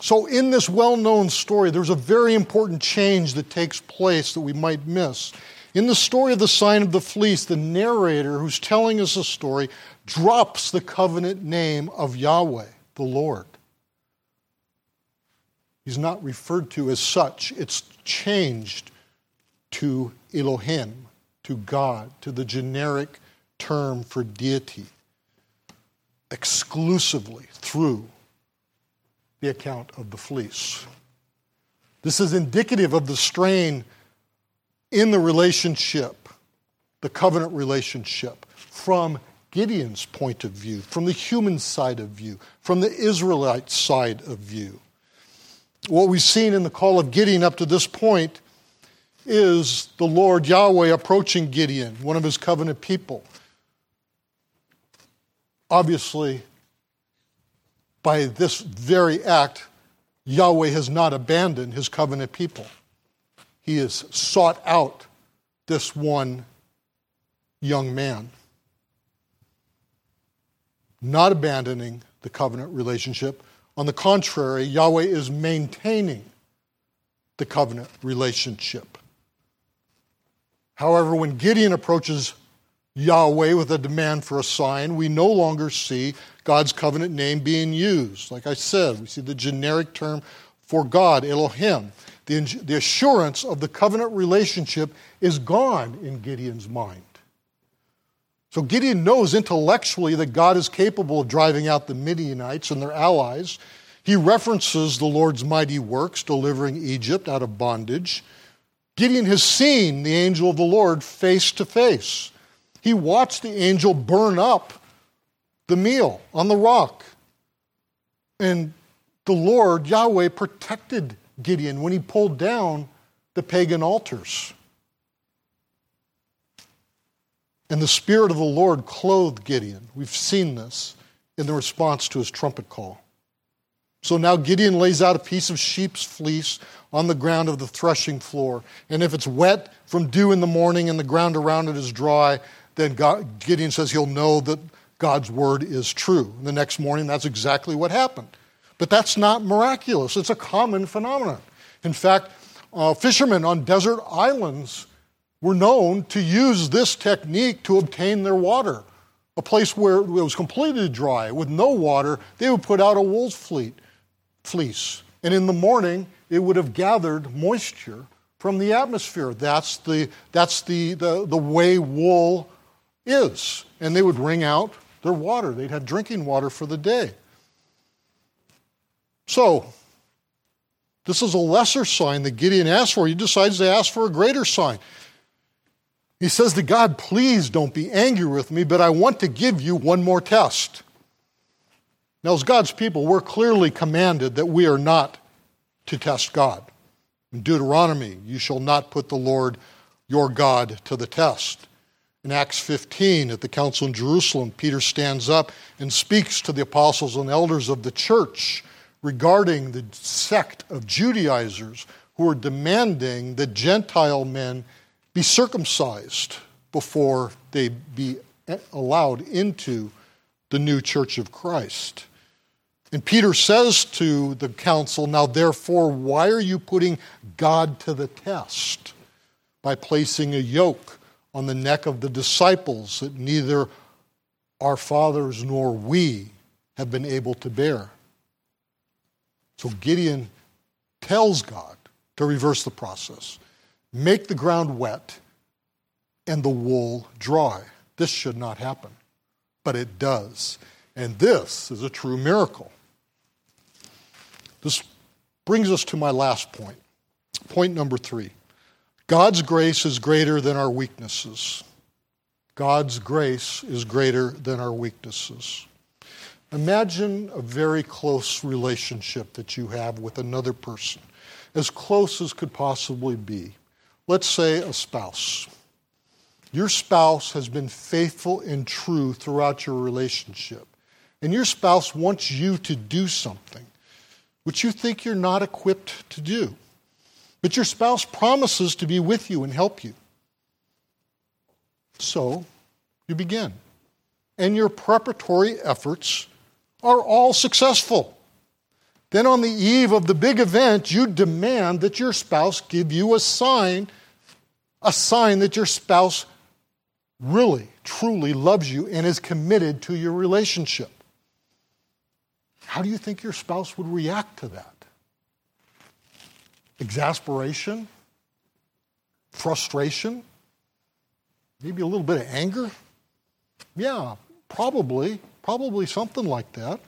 S1: So, in this well known story, there's a very important change that takes place that we might miss. In the story of the sign of the fleece, the narrator who's telling us the story drops the covenant name of Yahweh, the Lord. He's not referred to as such, it's changed to Elohim, to God, to the generic term for deity, exclusively through the account of the fleece. This is indicative of the strain in the relationship, the covenant relationship, from Gideon's point of view, from the human side of view, from the Israelite side of view. What we've seen in the call of Gideon up to this point is the Lord Yahweh approaching Gideon, one of his covenant people. Obviously, by this very act, Yahweh has not abandoned his covenant people. He has sought out this one young man, not abandoning the covenant relationship, On the contrary, Yahweh is maintaining the covenant relationship. However, when Gideon approaches Yahweh with a demand for a sign, we no longer see God's covenant name being used. Like I said, we see the generic term for God, Elohim. The, the assurance of the covenant relationship is gone in Gideon's mind. So Gideon knows intellectually that God is capable of driving out the Midianites and their allies. He references the Lord's mighty works, delivering Egypt out of bondage. Gideon has seen the angel of the Lord face to face. He watched the angel burn up the meal on the rock. And the Lord, Yahweh, protected Gideon when he pulled down the pagan altars. And the Spirit of the Lord clothed Gideon. We've seen this in the response to his trumpet call. So now Gideon lays out a piece of sheep's fleece on the ground of the threshing floor. And if it's wet from dew in the morning and the ground around it is dry, then God, Gideon says he'll know that God's word is true. And the next morning, that's exactly what happened. But that's not miraculous, it's a common phenomenon. In fact, uh, fishermen on desert islands were known to use this technique to obtain their water. A place where it was completely dry with no water, they would put out a wool's fleet, fleece. And in the morning, it would have gathered moisture from the atmosphere. That's the, that's the, the, the way wool is. And they would wring out their water. They'd have drinking water for the day. So, this is a lesser sign that Gideon asked for. He decides to ask for a greater sign. He says to God, Please don't be angry with me, but I want to give you one more test. Now, as God's people, we're clearly commanded that we are not to test God. In Deuteronomy, you shall not put the Lord your God to the test. In Acts 15, at the council in Jerusalem, Peter stands up and speaks to the apostles and elders of the church regarding the sect of Judaizers who are demanding that Gentile men be circumcised before they be allowed into the new church of Christ. And Peter says to the council, Now therefore, why are you putting God to the test by placing a yoke on the neck of the disciples that neither our fathers nor we have been able to bear? So Gideon tells God to reverse the process make the ground wet, and the wool dry. This should not happen, but it does. And this is a true miracle. This brings us to my last point. Point number three God's grace is greater than our weaknesses. God's grace is greater than our weaknesses. Imagine a very close relationship that you have with another person, as close as could possibly be. Let's say a spouse. Your spouse has been faithful and true throughout your relationship, and your spouse wants you to do something which you think you're not equipped to do. But your spouse promises to be with you and help you. So you begin. And your preparatory efforts are all successful. Then, on the eve of the big event, you demand that your spouse give you a sign, a sign that your spouse really, truly loves you and is committed to your relationship. How do you think your spouse would react to that? Exasperation? Frustration? Maybe a little bit of anger? Yeah, probably. Probably something like that.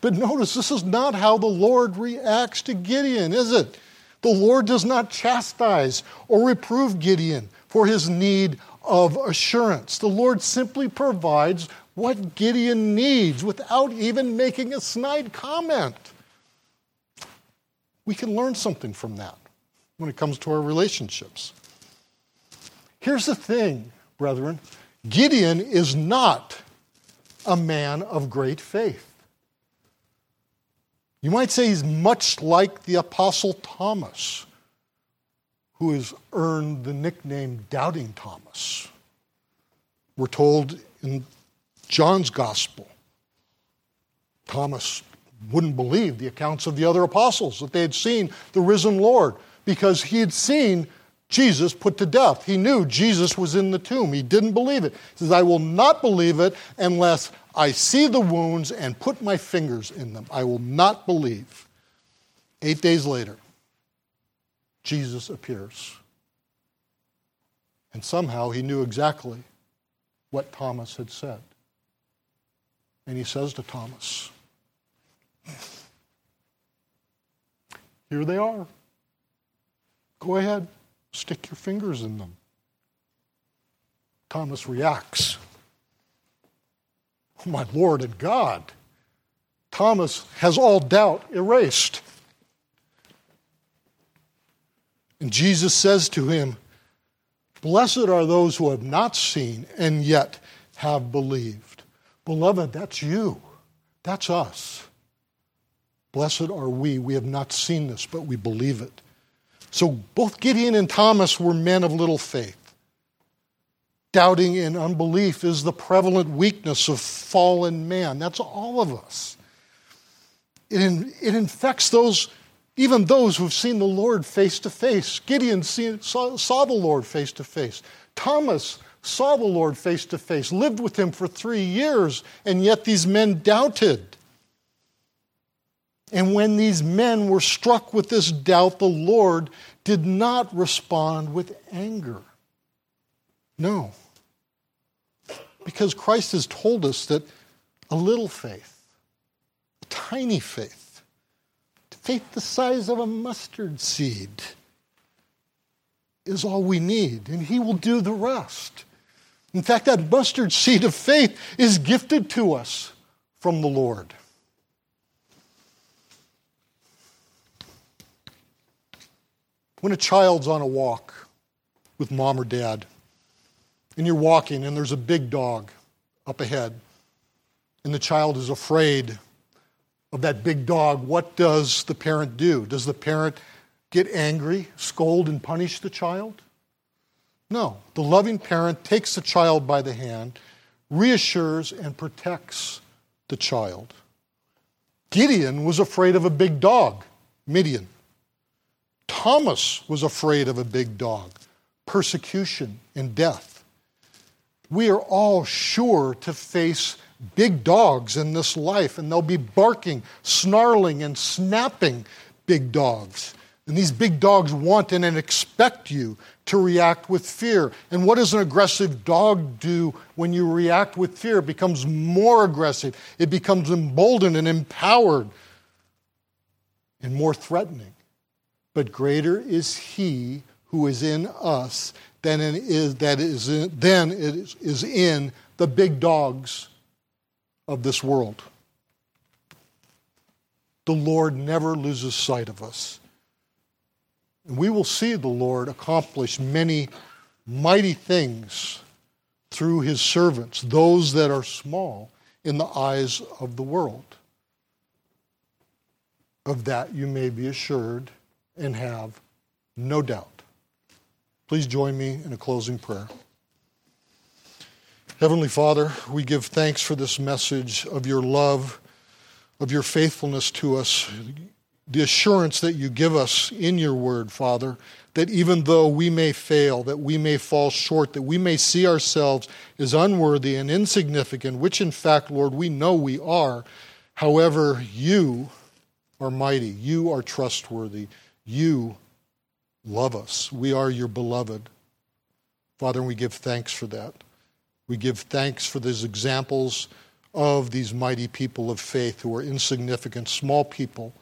S1: But notice this is not how the Lord reacts to Gideon, is it? The Lord does not chastise or reprove Gideon for his need of assurance. The Lord simply provides what Gideon needs without even making a snide comment. We can learn something from that when it comes to our relationships. Here's the thing, brethren Gideon is not a man of great faith. You might say he's much like the Apostle Thomas, who has earned the nickname Doubting Thomas. We're told in John's Gospel, Thomas wouldn't believe the accounts of the other apostles that they had seen the risen Lord because he had seen Jesus put to death. He knew Jesus was in the tomb. He didn't believe it. He says, I will not believe it unless I see the wounds and put my fingers in them. I will not believe. Eight days later, Jesus appears. And somehow he knew exactly what Thomas had said. And he says to Thomas, Here they are. Go ahead, stick your fingers in them. Thomas reacts. Oh, my Lord and God. Thomas has all doubt erased. And Jesus says to him, Blessed are those who have not seen and yet have believed. Beloved, that's you. That's us. Blessed are we. We have not seen this, but we believe it. So both Gideon and Thomas were men of little faith. Doubting and unbelief is the prevalent weakness of fallen man. That's all of us. It, in, it infects those even those who've seen the Lord face to face. Gideon saw, saw the Lord face to face. Thomas saw the Lord face to face, lived with him for three years, and yet these men doubted. And when these men were struck with this doubt, the Lord did not respond with anger. No. Because Christ has told us that a little faith, a tiny faith, faith the size of a mustard seed is all we need, and He will do the rest. In fact, that mustard seed of faith is gifted to us from the Lord. When a child's on a walk with mom or dad, and you're walking, and there's a big dog up ahead, and the child is afraid of that big dog, what does the parent do? Does the parent get angry, scold, and punish the child? No. The loving parent takes the child by the hand, reassures, and protects the child. Gideon was afraid of a big dog, Midian. Thomas was afraid of a big dog, persecution and death. We are all sure to face big dogs in this life, and they'll be barking, snarling, and snapping big dogs. And these big dogs want and expect you to react with fear. And what does an aggressive dog do when you react with fear? It becomes more aggressive, it becomes emboldened and empowered and more threatening. But greater is he who is in us than it is, that is in, than it is in the big dogs of this world. The Lord never loses sight of us. And we will see the Lord accomplish many mighty things through his servants, those that are small in the eyes of the world. Of that you may be assured and have no doubt. Please join me in a closing prayer. Heavenly Father, we give thanks for this message of your love, of your faithfulness to us, the assurance that you give us in your word, Father, that even though we may fail, that we may fall short, that we may see ourselves as unworthy and insignificant, which in fact, Lord, we know we are. However, you are mighty, you are trustworthy, you love us. We are your beloved. Father, and we give thanks for that. We give thanks for these examples of these mighty people of faith who are insignificant, small people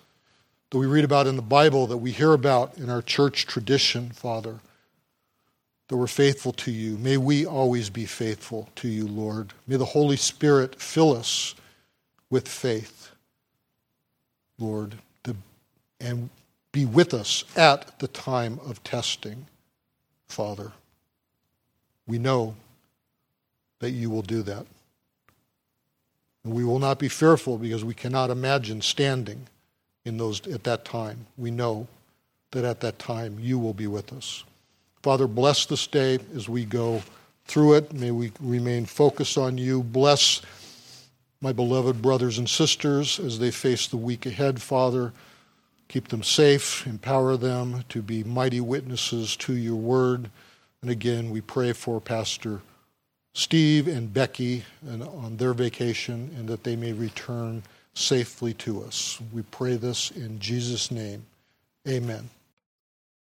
S1: that we read about in the Bible, that we hear about in our church tradition, Father, that we're faithful to you. May we always be faithful to you, Lord. May the Holy Spirit fill us with faith, Lord, and be with us at the time of testing, Father. We know that you will do that. And we will not be fearful because we cannot imagine standing in those at that time. We know that at that time you will be with us. Father, bless this day as we go through it. May we remain focused on you. Bless my beloved brothers and sisters as they face the week ahead, Father. Keep them safe, empower them to be mighty witnesses to your word. And again, we pray for Pastor Steve and Becky and on their vacation and that they may return safely to us. We pray this in Jesus' name. Amen.